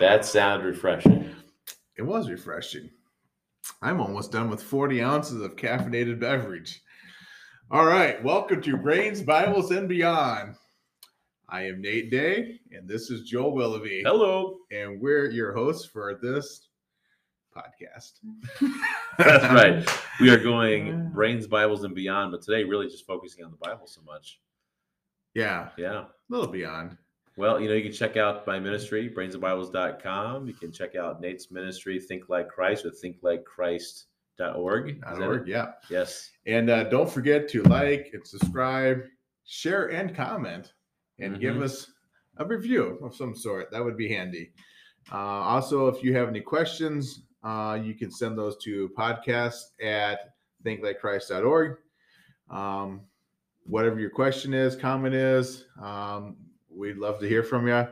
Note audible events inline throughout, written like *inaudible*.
That sounded refreshing. It was refreshing. I'm almost done with 40 ounces of caffeinated beverage. All right, welcome to Brains, Bibles, and Beyond. I am Nate Day, and this is Joel Willoughby, Hello. and we're your hosts for this podcast. *laughs* That's right. We are going *laughs* brains, Bibles, and beyond, but today really just focusing on the Bible so much. Yeah, Yeah. a little beyond. Well, you know, you can check out my ministry, brainsandbibles.com. You can check out Nate's ministry, Think Like Christ, with thinklikechrist.org. Is Dot that org. Yeah. Yes. And uh, don't forget to like and subscribe, share and comment, and give Mhm. us a review of some sort. That would be handy. Uh, also, if you have any questions, uh, you can send those to podcast at thinklikechrist.org. Um, whatever your question is, comment is, um, we'd love to hear from you.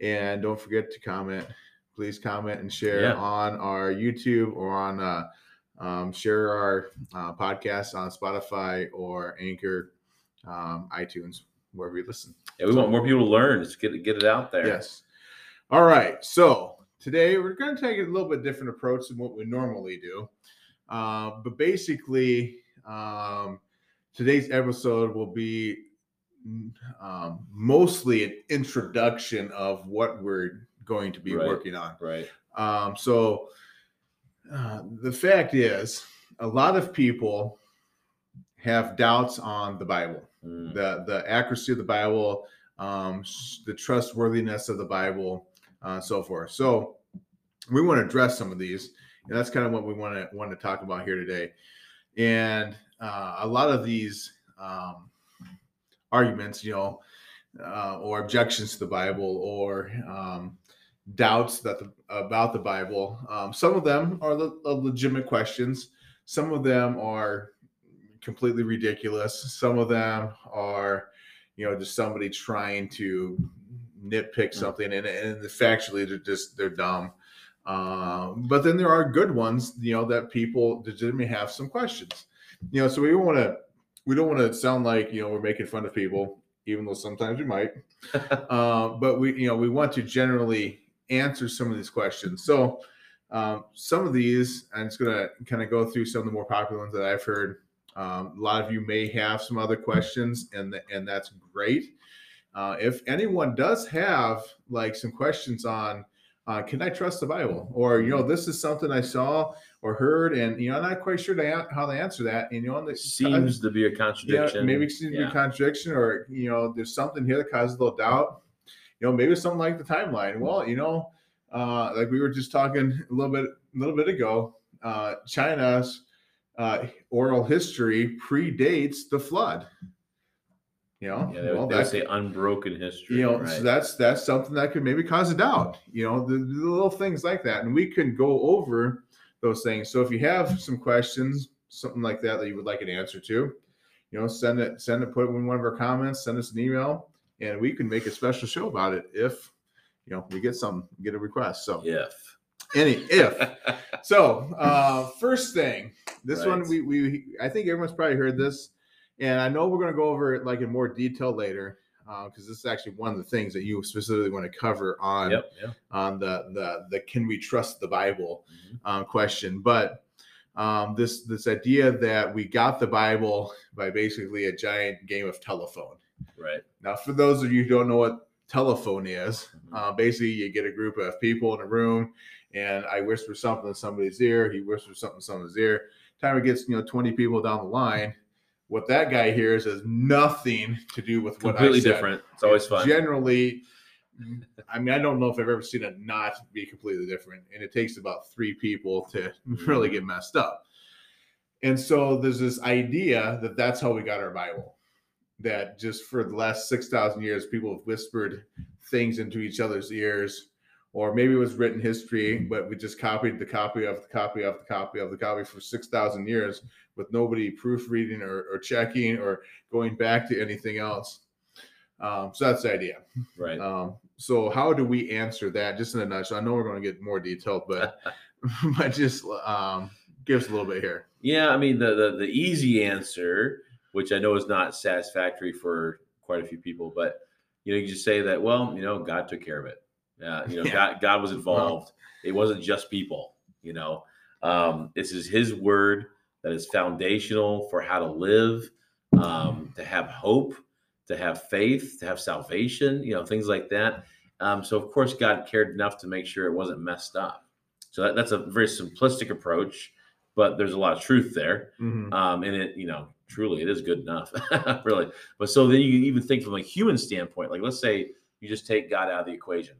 And don't forget to comment. Please comment and share Yeah. on our YouTube or on uh, um, share our uh, podcast on Spotify or Anchor, um, iTunes, wherever you listen. Yeah, we want more people to learn. Just get it, get it out there. Yes. All right. So today we're going to take a little bit different approach than what we normally do. Uh, but basically, um, today's episode will be um, mostly an introduction of what we're going to be Right. working on. Right. Um, so uh, the fact is, a lot of people have doubts on the Bible, Mm. the the accuracy of the Bible, um, the trustworthiness of the Bible, uh, so forth. So we want to address some of these, and that's kind of what we want to want to talk about here today. And uh, a lot of these um, arguments, you know, uh, or objections to the Bible, or um, doubts that the, about the Bible. Um, some of them are le- uh, legitimate questions. Some of them are completely ridiculous. Some of them are, you know, just somebody trying to nitpick something, and, and factually they're just they're dumb. Um, but then there are good ones, you know, that people legitimately have some questions. You know, so we want to we don't want to sound like you know we're making fun of people, even though sometimes we might. *laughs* Uh, but we you know we want to generally answer some of these questions. So um, some of these i'm just going to kind of go through some of the more popular ones that i've heard. Um, a lot of you may have some other questions and th- and that's great. Uh, if anyone does have like some questions on uh, can i trust the bible or you know this is something i saw or heard and you know i'm not quite sure to how to answer that and you know the- Seems to be a yeah, contradiction. maybe it seems to be a contradiction, or you know, there's something here that causes a little doubt. You know, maybe it's something like the timeline. Well, you know, uh, like we were just talking a little bit, a little bit ago. Uh, China's uh, oral history predates the flood. You know, Yeah, they, well, would- they would that say unbroken history. you know right. so that's that's something that could maybe cause a doubt you know the, the little things like that and we can go over those things so if you have some questions something like that that you would like an answer to you know send it send it put it in one of our comments send us an email and we can make a special show about it if you know we get some get a request so if. any if *laughs* so uh first thing this one we we i think everyone's probably heard this and i know we're going to go over it like in more detail later because this is actually one of the things that you specifically want to cover on Yep. Yeah. on the the the can we trust the bible Mhm. um, question but um, this this idea that we got the bible by basically a giant game of telephone Right. now for those of you who don't know what telephone is Mhm. uh, basically, you get a group of people in a room, and I whisper something in somebody's ear. He whispers something in someone's ear. Time it gets you know twenty people down the line, what that guy hears has nothing to do with what Completely I said. different. It's always fun. Generally, I mean, I don't know if I've ever seen it not be completely different, and it takes about three people to *laughs* really get messed up. And so there's this idea that that's how we got our Bible. That just for the last six thousand years, people have whispered things into each other's ears, or maybe it was written history, but we just copied the copy of the copy of the copy of the copy for six thousand years with nobody proofreading or, or checking or going back to anything else. Um, so that's the idea. Right. Um, so how do we answer that? Just in a nutshell. I know we're going to get more detailed, but *laughs* *laughs* but just um, give us a little bit here. Yeah, I mean the, the the easy answer, which I know is not satisfactory for quite a few people, but you know, you just say that, well, you know, God took care of it. Uh, you know, *laughs* Yeah. God, God was involved. It wasn't just people. You know, um, this is His word that is foundational for how to live, um, to have hope, to have faith, to have salvation. You know, things like that. Um, so of course, God cared enough to make sure it wasn't messed up. So that, that's a very simplistic approach, but there's a lot of truth there. Mhm. Um, and it, you know, truly, it is good enough, *laughs* really. But so then you can even think from a human standpoint. Like, let's say you just take God out of the equation.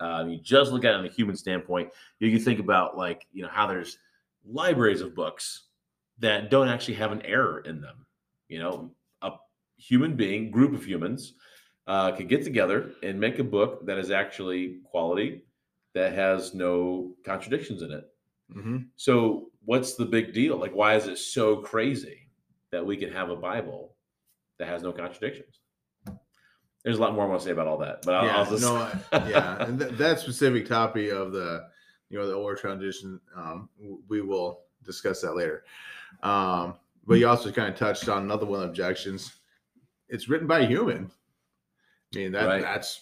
Uh, you just look at it on a human standpoint. You can think about like you know how there's libraries of books that don't actually have an error in them. You know, a human being, group of humans, uh, could get together and make a book that is actually quality, that has no contradictions in it. Mhm. So what's the big deal? Like, why is it so crazy that we can have a Bible that has no contradictions? There's a lot more I want to say about all that, but I'll, yeah, I'll just no, I- *laughs* yeah, and th- that specific topic of the, you know, the order transition, um, we will discuss that later. Um, but you also kind of touched on another one of the objections. It's written by a human. I mean, that Right. that's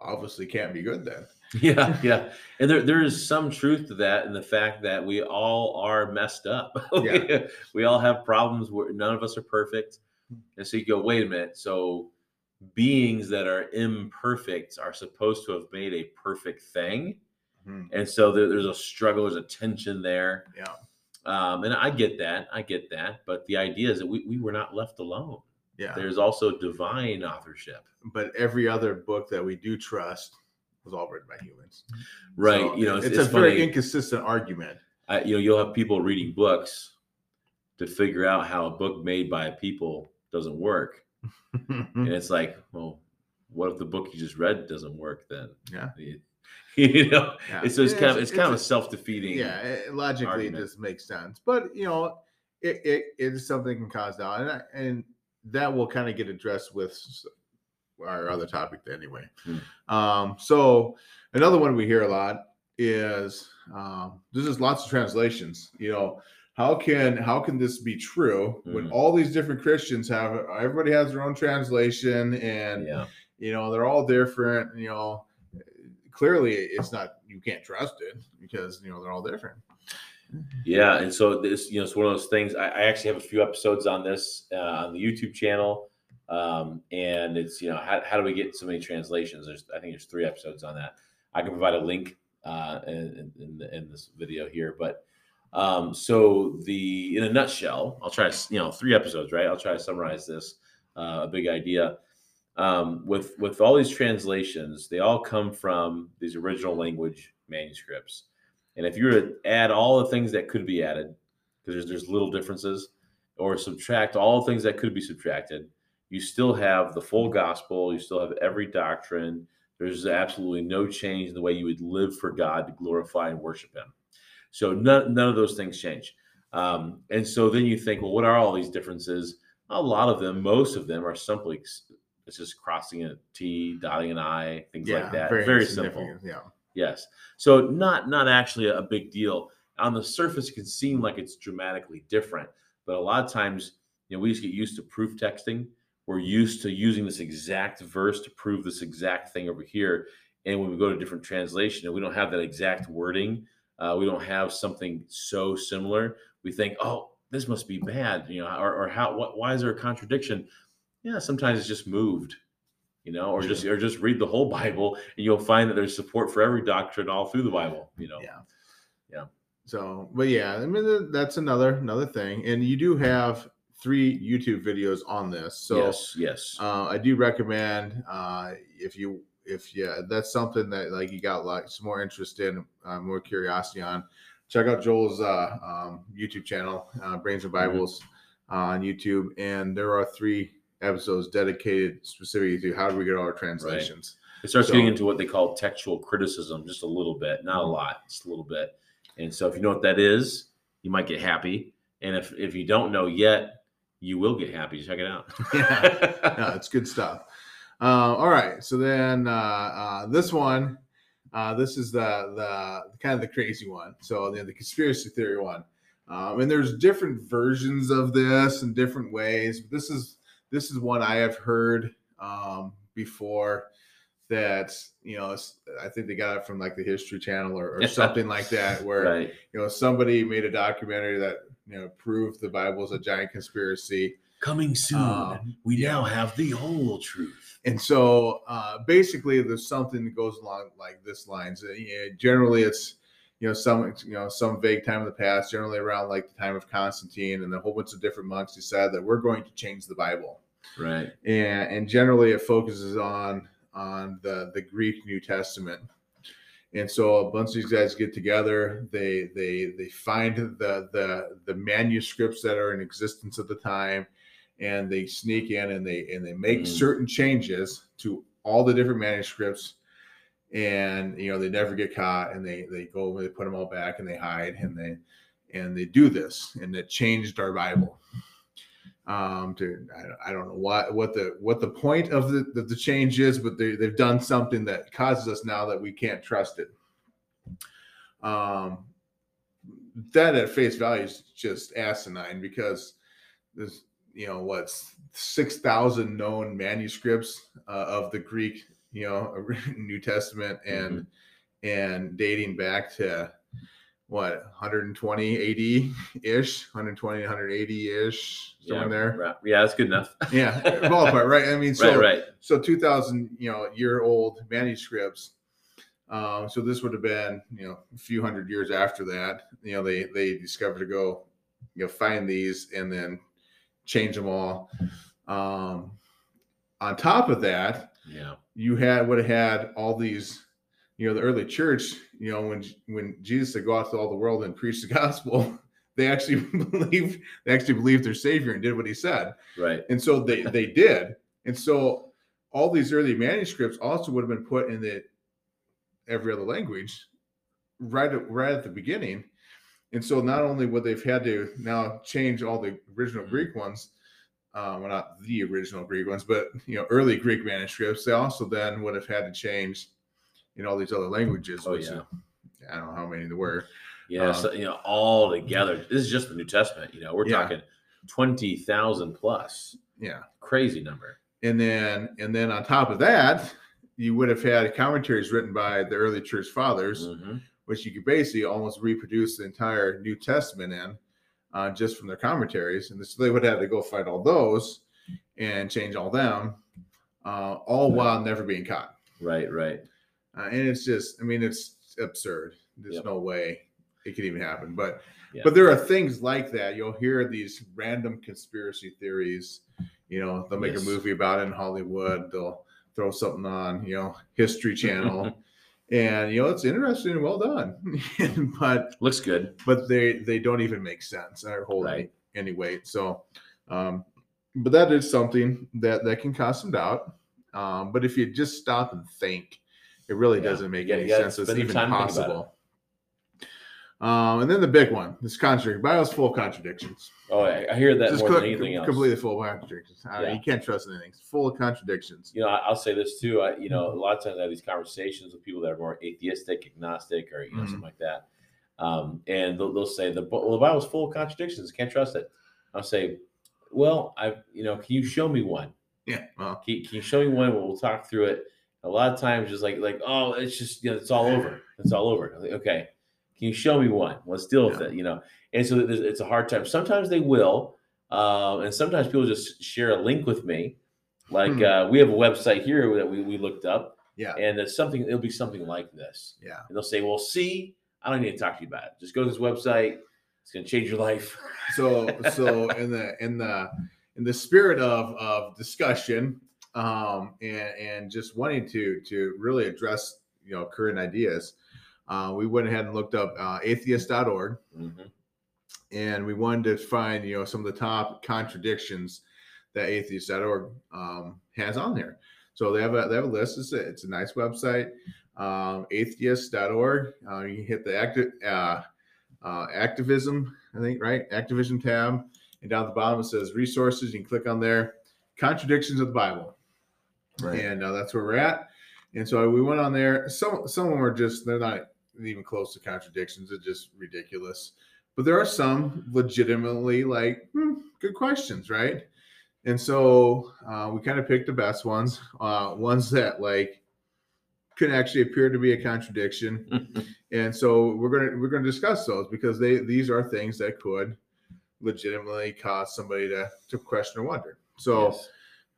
obviously can't be good then. *laughs* yeah, yeah, and there there is some truth to that, in the fact that we all are messed up. *laughs* Yeah. we all have problems. Where none of us are perfect, and so you go, wait a minute. So beings that are imperfect are supposed to have made a perfect thing, Mhm. and so there, there's a struggle, there's a tension there. Yeah. Um, and I get that, I get that, but the idea is that we, we were not left alone. Yeah. There's also divine authorship, but every other book that we do trust was all written by humans. right? So you know, it's, it's, a it's very inconsistent argument. I, you know, you'll have people reading books to figure out how a book made by people doesn't work, *laughs* and it's like, well, what if the book you just read doesn't work? Then, Yeah. you, *laughs* you know, Yeah. it's, so it's kind of It's- it's kind of a self defeating. yeah it, logically argument. it just makes sense but you know it, it, it is something can cause doubt and, I- and that will kind of get addressed with our other topic anyway Hmm. um so another one we hear a lot is um there's just lots of translations you know how can how can this be true when Mhm. all these different christians have everybody has their own translation and yeah, you know they're all different you know clearly it's not you can't trust it because you know they're all different yeah. And so this, you know, it's one of those things. I, I actually have a few episodes on this uh, on the YouTube channel, um, and it's you know how, how do we get so many translations? There's I think there's three episodes on that. I can provide a link uh, in, in, in this video here, but um, so the in a nutshell, I'll try you know three episodes, right? I'll try to summarize this uh, a big idea. Um, with with all these translations, they all come from these original language manuscripts. And if you were to add all the things that could be added, because there's there's little differences, or subtract all the things that could be subtracted, you still have the full gospel. You still have every doctrine. There's absolutely no change in the way you would live for God to glorify and worship Him. So none, none of those things change. Um, and so then you think, well, what are all these differences? A lot of them, most of them, are simply it's just crossing a T, dotting an I, things like that. Very, simple. Yeah. Yes. So not not actually a big deal. On the surface, it can seem like it's dramatically different, but a lot of times, you know, we just get used to proof texting. We're used to using this exact verse to prove this exact thing over here. And when we go to different translation and we don't have that exact wording, uh, we don't have something so similar. We think, oh, this must be bad, you know, or, or how? What? Why is there a contradiction? Yeah, sometimes it's just moved you know, or just or just read the whole *laughs* Bible, and you'll find that there's support for every doctrine all through the Bible. You know, Yeah. Yeah. So, but yeah, I mean that's another another thing, and you do have three YouTube videos on this. So yes, yes, uh, I do recommend uh, if you if yeah that's something that like you got like some more interest in, uh, more curiosity on, check out Joel's uh, um, YouTube channel, uh, Brains and Mm-hmm. Bibles uh, on YouTube, and there are three episodes dedicated specifically to how do we get all our translations. it starts so- getting into what they call textual criticism, just a little bit, not a Mhm. lot, just a little bit. And so, if you know what that is, you might get happy. And if if you don't know yet, you will get happy. Check it out. Yeah. *laughs* no, it's good stuff. Uh, all right, so then uh, uh, this one, uh, this is the the kind of the crazy one. So the, the conspiracy theory one, um, and there's different versions of this in different ways. This is this is one I have heard um, before. that you know I think they got it from like the History Channel or, or *laughs* something like that, where Right. you know somebody made a documentary that you know proved the Bible is a giant conspiracy. Coming soon, Um, we yeah. now have the whole truth. And so uh, basically, there's something that goes along like this lines. Uh, generally, it's you know some you know some vague time in the past, generally around like the time of Constantine, and a whole bunch of different monks decided that we're going to change the Bible. Right. and and generally it focuses on on the the Greek New Testament. And so a bunch of these guys get together. They they they find the the the manuscripts that are in existence at the time, and they sneak in and they and they make Mhm. certain changes to all the different manuscripts. And you know they never get caught, and they they go they put them all back and they hide and they and they do this, and it changed our Bible um to I, don't- I don't know what what the what the point of the the, the change is but they, they've done something that causes us now that we can't trust it um that at face value is just asinine because there's you know what's 6000 known manuscripts uh, of the greek you know *laughs* new testament and and dating back to what 120 AD ish 120 180 ish somewhere yeah, there Right. Yeah, that's good enough. *laughs* yeah ballpark right i mean *laughs* so right, right. so 2000 you know year old manuscripts um so this would have been you know a few hundred years after that you know they they discovered to go you know find these and then change them all um on top of that Yeah. you had would have had all these you know the early church you know when when jesus said go out to all the world and preach the *laughs* gospel they actually *laughs* believed they actually believed their savior and did what he said Right. and so they they did and so all these early manuscripts also would have been put in the every other language right at, right at the beginning and so not only would they've had to now change all the original greek ones um, well not the original greek ones but you know early greek manuscripts they also then would have had to change in all these other languages Oh, which yeah. i don't know how many there were Yeah. Um, so, you know, all together. This is just the New Testament. You know, we're Yeah. talking twenty thousand plus. yeah Crazy number. and then and then on top of that you would have had commentaries written by the early church fathers Mhm. Which you could basically almost reproduce the entire new testament in uh, just from their commentaries and so they would have to go find all those and change all them uh, all while never being caught Right. Right. uh, and it's just i mean it's absurd there's Yep. no way it could even happen but Yeah. but there are things like that you'll hear these random conspiracy theories you know they'll make Yes. a movie about it in hollywood they'll throw something on you know history channel *laughs* and you know it's interesting and well done *laughs* but Looks good. but they they don't even make sense or hold any, Right. any weight so um but that is something that that can cause some doubt um but if you just stop and think it really Yeah. doesn't make gotta- any sense it's even time to think about it. possible um and then the big one this contradiction bible's full of contradictions Oh, I, I hear that Just more co- than anything else. completely full of contradictions Uh, Yeah. you can't trust anything it's full of contradictions you know, I- I'll say this too. I, you Mm-hmm. know, a lot of times I have these conversations with people that are more atheistic, agnostic, or you know, Mhm. something like that. Um, and they'll, they'll say the well, the Bible's full of contradictions. Can't trust it. I'll say, well, I, you know, can you show me one? yeah well Can, can you show me one? We'll, we'll talk through it. A lot of times, just like like, oh, it's just you know, it's all over. It's all over. Like, okay, can you show me one? Let's deal with Yeah. it. You know, and so it's a hard time. Sometimes they will, um, and sometimes people just share a link with me. Like Hmm. uh, we have a website here that we, we looked up, yeah and it's something. It'll be something like this, yeah and they'll say, "Well, see, I don't need to talk to you about it. Just go to this website. It's going to change your life." so so *laughs* in the in the in the spirit of of discussion um and and just wanting to to really address you know current ideas uh we went ahead and looked up uh, atheist.org Mhm. and we wanted to find you know some of the top contradictions that atheist.org um, has on there. So they have a they have a list. It's a, it's a nice website. Um, atheist.org uh, you can hit the active uh, uh, activism i think right? Activism tab. And down at the bottom it says resources. You can click on there. Contradictions of the bible. And uh, that's where we're at. And so we went on there. Some some of them are just they're not even close to contradictions. They're just ridiculous. But there are some legitimately like hmm, good questions, right? And so uh, we kind of picked the best ones, uh, ones that like can actually appear to be a contradiction. *laughs* and so we're gonna we're gonna discuss those because they these are things that could legitimately cause somebody to to question or wonder. So Yes.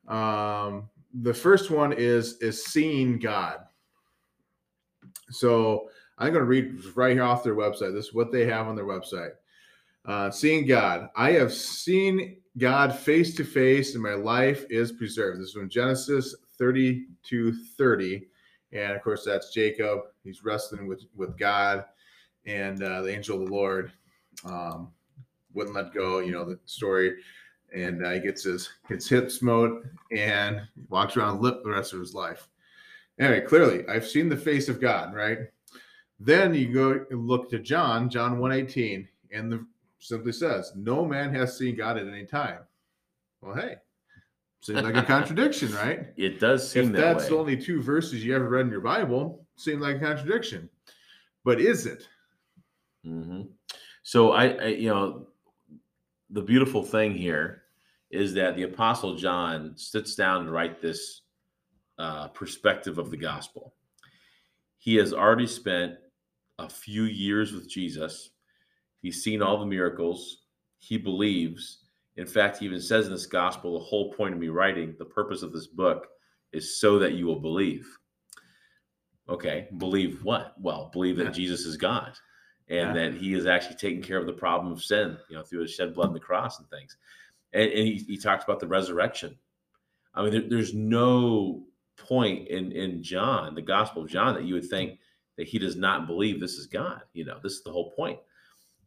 um the first one is is seeing God. So I'm going to read right here off their website. This is what they have on their website. Uh, seeing God. I have seen God face to face, and my life is preserved. This is from Genesis 32 30. And of course, that's Jacob. He's wrestling with, with God, and uh, the angel of the Lord um, wouldn't let go. You know the story. And uh, he gets his, his hips smote and walks around limp the rest of his life. Anyway, clearly, I've seen the face of God, right? Then you go and look to John, John 118, and the simply says, No man has seen God at any time. Well, hey, seems like a *laughs* contradiction, right? It does seem If that that's way. only two verses you ever read in your Bible, seems like a contradiction. But is it? hmm So I, I, you know, the beautiful thing here is that the Apostle John sits down to write this uh, perspective of the gospel. He has already spent a few years with Jesus. He's seen all the miracles. He believes. In fact, he even says in this gospel, the whole point of me writing, the purpose of this book is so that you will believe. Okay, believe what? Well, believe that Jesus is God and Yeah. that he is actually taking care of the problem of sin, you know, through his shed blood on the cross and things. And, and he, he talks about the resurrection. I mean, there, there's no point in in John, the Gospel of John, that you would think that he does not believe this is God. You know, this is the whole point.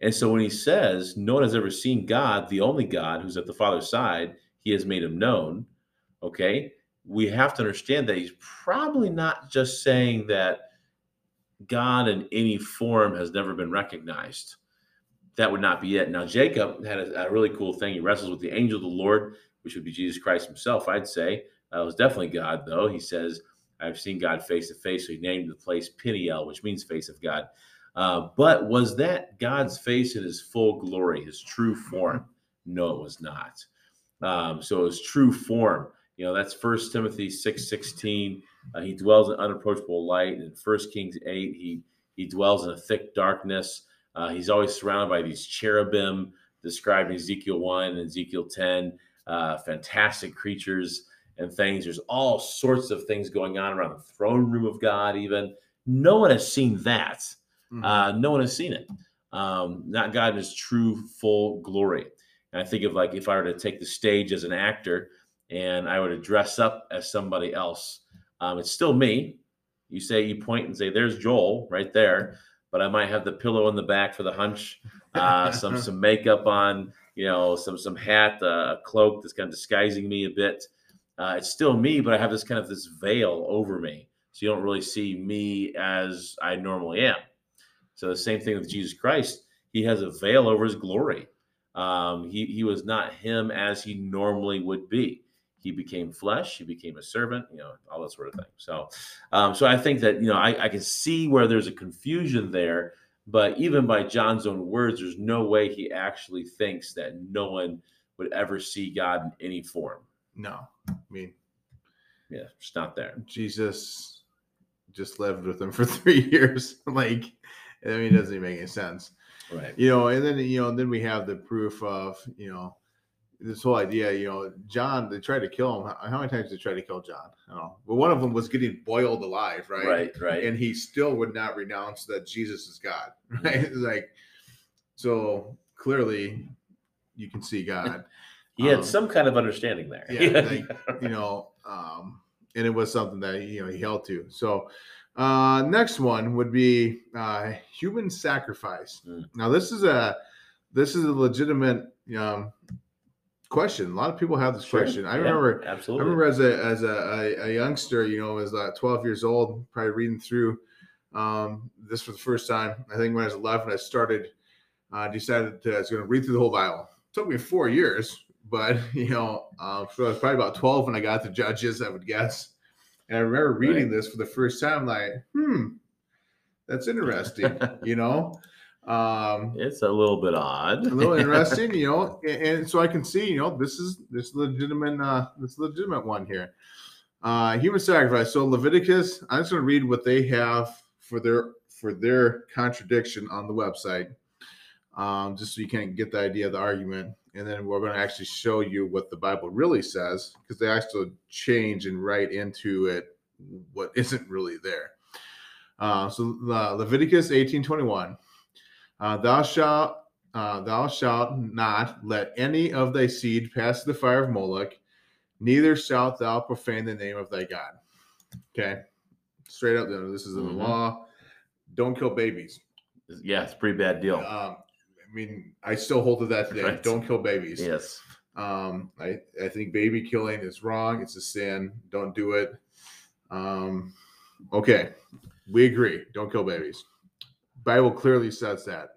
And so when he says, "No one has ever seen God, the only God who's at the Father's side, He has made him known," okay, we have to understand that he's probably not just saying that God in any form has never been recognized. That would not be it. Now, Jacob had a, a really cool thing. He wrestles with the angel of the Lord, which would be Jesus Christ himself, I'd say. It was definitely God, though. He says, I've seen God face to face. So he named the place Peniel, which means face of God. Uh, but was that God's face in his full glory, his true form? No, it was not. Um, so his true form, you know, that's First Timothy six sixteen. Uh, he dwells in unapproachable light. In First Kings eight, he he dwells in a thick darkness. Uh, he's always surrounded by these cherubim, described in Ezekiel one and Ezekiel ten. Uh, fantastic creatures and things. There's all sorts of things going on around the throne room of God. Even no one has seen that. Mhm. Uh, no one has seen it. Um, not God in his true full glory. And I think of like if I were to take the stage as an actor and I were to dress up as somebody else, um, it's still me. You say you point and say, "There's Joel right there," but I might have the pillow in the back for the hunch, uh, some *laughs* some makeup on, you know, some some hat, uh, a cloak that's kind of disguising me a bit. Uh, it's still me, but I have this kind of this veil over me, so you don't really see me as I normally am. So the same thing with Jesus Christ. He has a veil over his glory. Um, he, he was not him as he normally would be. He became flesh. He became a servant. You know, all that sort of thing. So, um, so I think that you know I, I can see where there's a confusion there. But even by John's own words, there's no way he actually thinks that no one would ever see God in any form. No, I mean Yeah, it's not there. Jesus just lived with him *laughs* for three years. *laughs* like, I mean, it doesn't even make any sense. Right. you know and then you know then we have the proof of you know this whole idea you know john they tried to kill him how, many times did they try to kill john know but one of them was getting boiled alive right Right. Right. and he still would not renounce that jesus is god *laughs* right like so clearly you can see god he had um, some kind of understanding there. yeah, like, *laughs* you know um and it was something that you know he held to so uh next one would be uh human sacrifice Mm. now this is a this is a legitimate um question a lot of people have this Sure. question i Yeah, remember i remember as a as a, a, a youngster you know was uh, 12 years old probably reading through um this for the first time i think when i was 11 i started uh decided to, i was going to read through the whole bible It took me four years but *laughs* you know, um, so I was probably about twelve when I got to Judges, I would guess. And I remember reading Right. this for the first time, like, hmm, that's interesting. *laughs* you know, um, It's a little bit odd. a little *laughs* interesting. You know, and, and so I can see, you know, this is this legitimate, uh, this legitimate one here. Uh, human sacrifice. So Leviticus. I'm just going to read what they have for their for their contradiction on the website, um, just so you can get the idea of the argument, and then we're going to actually show you what the Bible really says because they actually change and write into it what *laughs* isn't really there. Uh, so uh, Leviticus 18:21, uh, thou shalt uh, thou shalt not let any of thy seed pass the fire of Moloch, neither shalt thou profane the name of thy God. Okay, straight up, this is in the Mhm. law. Don't kill babies. Yeah, it's a pretty bad deal. Um, I mean, I still hold to that today. Right. Don't kill babies. yes. Um, I, I think baby killing is wrong. It's a sin. Don't do it. Um, okay, we agree. Don't kill babies. Bible clearly says that.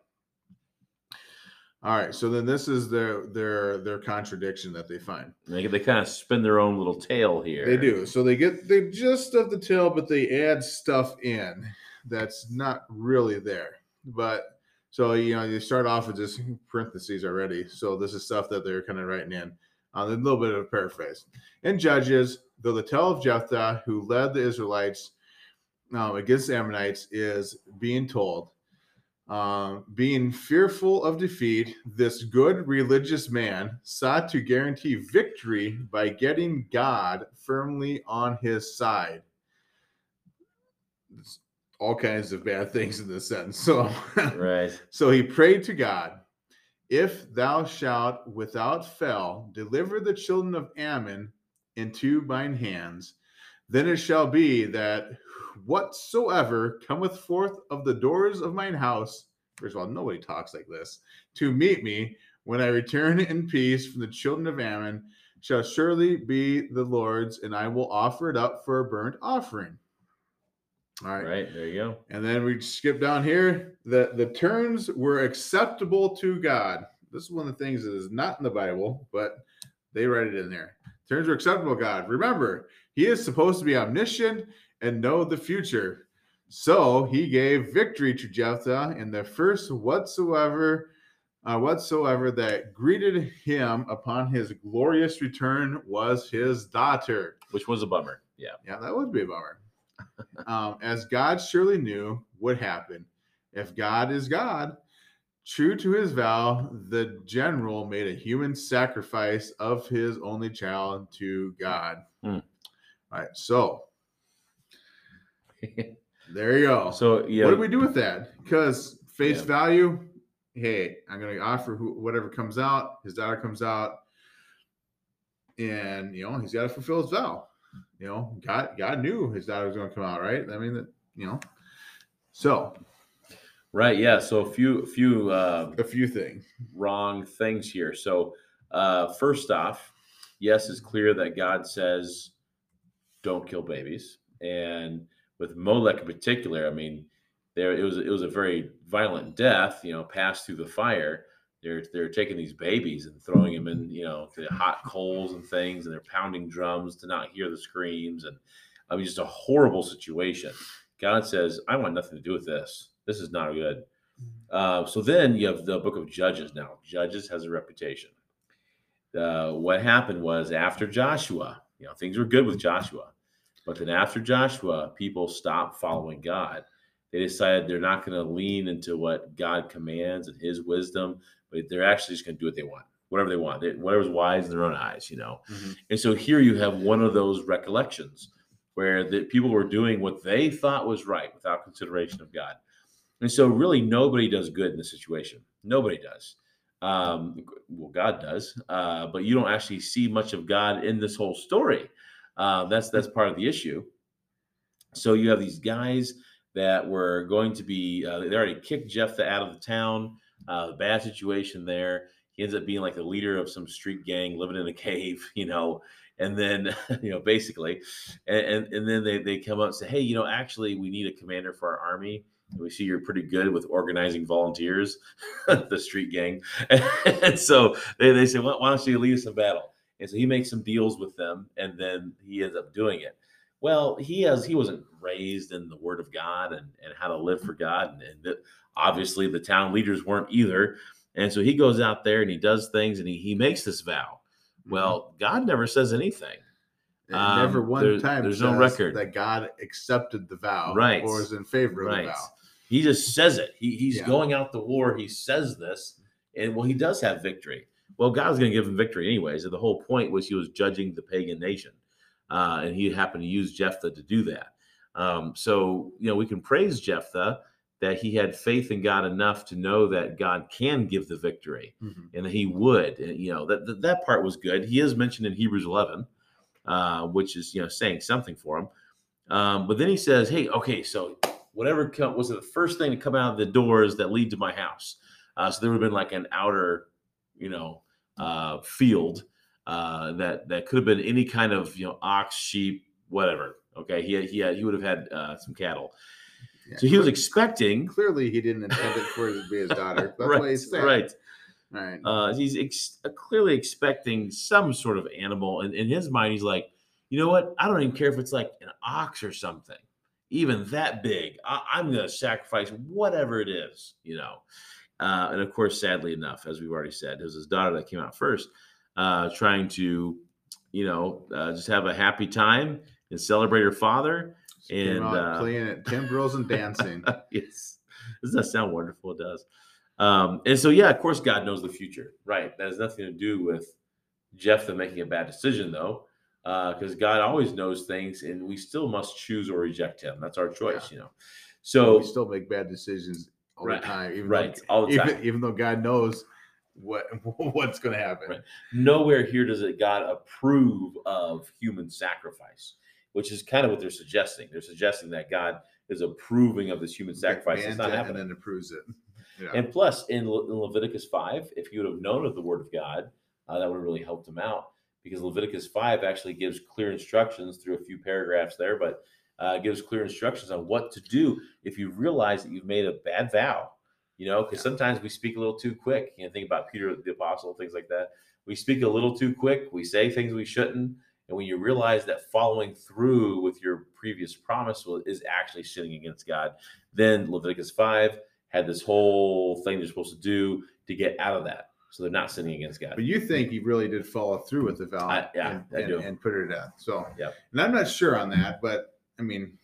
All right, so then this is their their their contradiction that they find. They, they kind of spin their own little tale here. They do. So they get the gist of the tale, but they add stuff in that's not really there. But so you know, you start off with just *laughs* parentheses already. So this is stuff that they're kind of writing in. Uh, a little bit of a paraphrase. In Judges, though the tale of Jephthah, who led the Israelites um, against the Ammonites, is being told, um, being fearful of defeat, this good religious man sought to guarantee victory by getting God firmly on his side. All kinds of bad things in this sentence. So, *laughs* Right. so he prayed to God, If thou shalt without fail deliver the children of Ammon into mine hands, then it shall be that whatsoever cometh forth of the doors of mine house, first of all, nobody talks like this, to meet me when I return in peace from the children of Ammon, shall surely be the Lord's, and I will offer it up for a burnt offering. All right. Right. There you go. And then we skip down here. The the terms were acceptable to God. This is one of the things that is not in the Bible, but they write it in there. Terms were acceptable to God. Remember, he is supposed to be omniscient and know the future. So he gave victory to Jephthah, and the first whatsoever uh, whatsoever that greeted him upon his glorious return was his daughter. Which was a bummer. Yeah. Yeah, that would be a bummer. Um, as God surely knew would happen. If God is God, true to his vow, the general made a human sacrifice of his only child to God. Hmm. All right, so there you go. *laughs* so yeah. what do we do with that? Because face Yeah. value, hey, I'm going to offer who, whatever comes out. His daughter comes out, and you know he's got to fulfill his vow. You know, God, God knew his daughter was going to come out, right? I mean, that you know. So Right. Yeah. So a few a few uh, a few things. wrong things here. So uh, first off, yes, it's clear that God says don't kill babies, and with Molech in particular, I mean, there it was it was a very violent death. You know, passed through the fire. They're they're taking these babies and throwing them in you know to hot coals and things, and they're pounding drums to not hear the screams, and I mean just a horrible situation. God says, I want nothing to do with this. This is not good. Uh, so then you have the book of Judges now. Judges has a reputation. Uh, what happened was after Joshua, you know, things were good with Joshua, but then after Joshua, people stopped following God. They decided they're not going to lean into what God commands and His wisdom, but they're actually just going to do what they want, whatever they want, they, whatever's wise in their own eyes, you know. And so here you have one of those recollections where the people were doing what they thought was right without consideration of God. And so really nobody does good in this situation. Nobody does. Um, well, God does, uh, but you don't actually see much of God in this whole story. Uh, that's that's part of the issue. So you have these guys that were going to be. Uh, they already kicked Jephthah out of the town. Uh, bad situation there. He ends up being like the leader of some street gang living in a *laughs* cave, you know. And then, *laughs* you know, basically, and, and, and then they, they come up and say, hey, you know, actually, we need a commander for our army. We see you're pretty good with organizing volunteers, *laughs* the street gang. And, so they, they say, well, why don't you lead us in battle? And so he makes some deals with them, and then he ends up doing it. Well, he has he wasn't raised in the Word of God and, and how to live for God, and, and that obviously the town leaders weren't either. And so he goes out there and he does things, and he he makes this vow. Well, God never says anything. And Um, never one there- time there's no record. that God accepted the vow Right. or was in favor of Right. the vow. He just says it. He, he's Yeah. going out to war. He says this, and well, he does have victory. Well, God's going to give him victory anyways. And the whole point was he was judging the pagan nation, uh, and he happened to use Jephthah to do that. Um, so you know we can praise Jephthah that he had faith in God enough to know that God can give the victory, and that He would. And, you know that, that that part was good. He is mentioned in Hebrews 11, uh, which is you know saying something for him. Um, but then he says, "Hey, okay, so whatever come, was the first thing to come out of the doors that lead to my house. Uh, so there would have been like an outer, you know, uh, field uh, that that could have been any kind of you know ox, sheep, whatever. Okay, he he had, he would have had uh, some cattle. Yeah. So he was expecting. Clearly, he didn't intend it for it to be his daughter. *laughs* That's right, he's saying. right. Right. Uh, he's ex- clearly expecting some sort of animal, and in his mind, he's like, you know what? I don't even care if it's like an ox or something, even that big. I- I'm going to sacrifice whatever it is, you know. Uh, and of course, sadly enough, as we've already said, it was his daughter that came out first, uh, trying to, you know, uh, just have a happy time and celebrate her father. Came and, uh, playing at timbrels and dancing. *laughs* yes. Doesn't that sound wonderful? It does. Um, and so, yeah, of course, God knows the future, right? That has nothing to do with Jephthah making a bad decision, though, because God always knows things, and we still must choose or reject Him. That's our choice, you know. So, we still make bad decisions all Right, the time, even right, Though, all the even, time. even though God knows what *laughs* what's going to happen. Right. nowhere here does it God approve of human sacrifice, which is kind of what they're suggesting. They're suggesting that God is approving of this human sacrifice. It's not happening. and then approves it. *laughs* Yeah. And plus, in, Le- in Leviticus 5, if you would have known of the word of God, uh, that would have really helped him out because Leviticus 5 actually gives clear instructions through a few paragraphs there, but uh, gives clear instructions on what to do if you realize that you've made a bad vow. You know, because sometimes we speak a little too quick. You know, think about Peter the Apostle, things like that. We speak a little too quick. We say things we shouldn't. And when you realize that following through with your previous promise is actually sinning against God, then Leviticus 5 had this whole thing they're supposed to do to get out of that. So they're not sinning against God. But you think he really did follow through with the vow I- yeah, and, and, and put her to death. So, yeah. and I'm not sure on that, but I mean,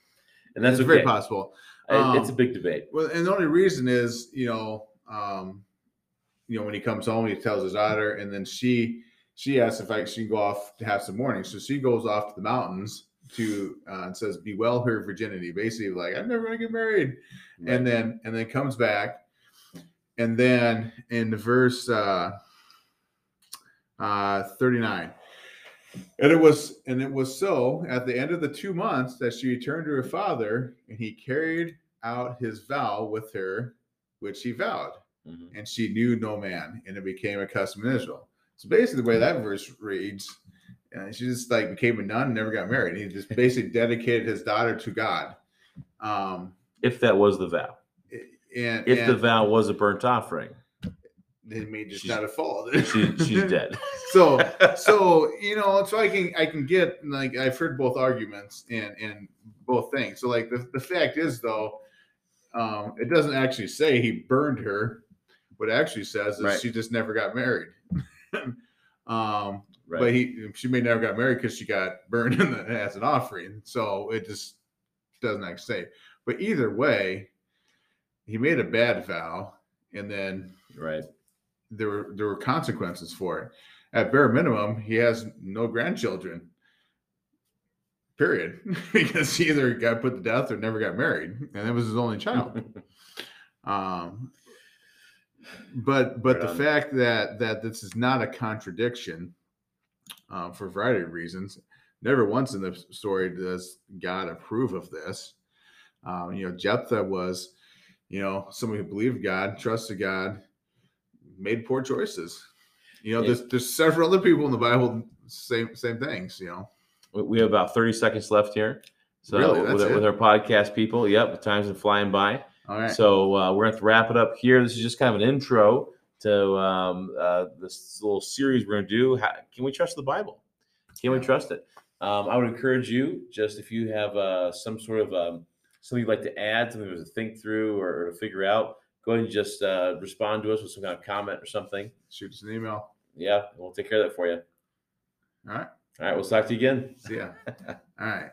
And that's it's okay. very possible. I- it's a Um, big debate. Well, and the only reason is, you know, um, you know, when he comes home, he tells his daughter, and then she she asks if I she can go off to have some mourning. So she goes off to the mountains to uh, and says, "Be well her virginity." Basically, like I'm never gonna get married, and then and then comes back, and then in the verse uh, uh, 39. And it was and it was so at the end of the two months that she returned to her father, and he carried out his vow with her, which he vowed, Mhm. and she knew no man, and it became a custom in Israel. So basically, the way that verse reads, uh, she just like became a nun and never got married. He just *laughs* basically dedicated his daughter to God. Um, If that was the vow, and if the vow was a burnt offering, it may just she's- not have followed. she, she's *laughs* dead. so *laughs* so you know so i can i can get like i've heard both arguments and and both things so like the, the fact is though um it doesn't actually say he burned her what it actually says is Right. she just never got married *laughs* um right. but he she may never got married because she got burned in the, as an offering so it just doesn't actually say but either way he made a bad vow and then right. There were there were consequences for it. At bare minimum, he has no grandchildren. Period, *laughs* because he either got put to death or never got married, and that was his only child. *laughs* um, but but Right the on. fact that that this is not a contradiction, uh, for a variety of reasons, never once in the story does God approve of this. Um, you know, Jephthah was, you know, somebody who believed God, trusted God, made poor choices. You know, Yeah. there's there's several other people in the Bible same same things. You know, We- have about 30 seconds left here. So Really? with, with it? our podcast people, yep, the time's been flying by. all right. So uh, we're going to wrap it up here. This is just kind of an intro to um, uh, this little series we're going to do. How, can we trust the Bible? Can we trust it? Um, I would encourage you, just if you have uh, some sort of um, something you'd like to add, something to think through or, or to figure out, go ahead and just uh, respond to us with some kind of comment or something. Shoot us an email. Yeah, we'll take care of that for you. All right. All right, we'll talk to you again. See ya. *laughs* All right.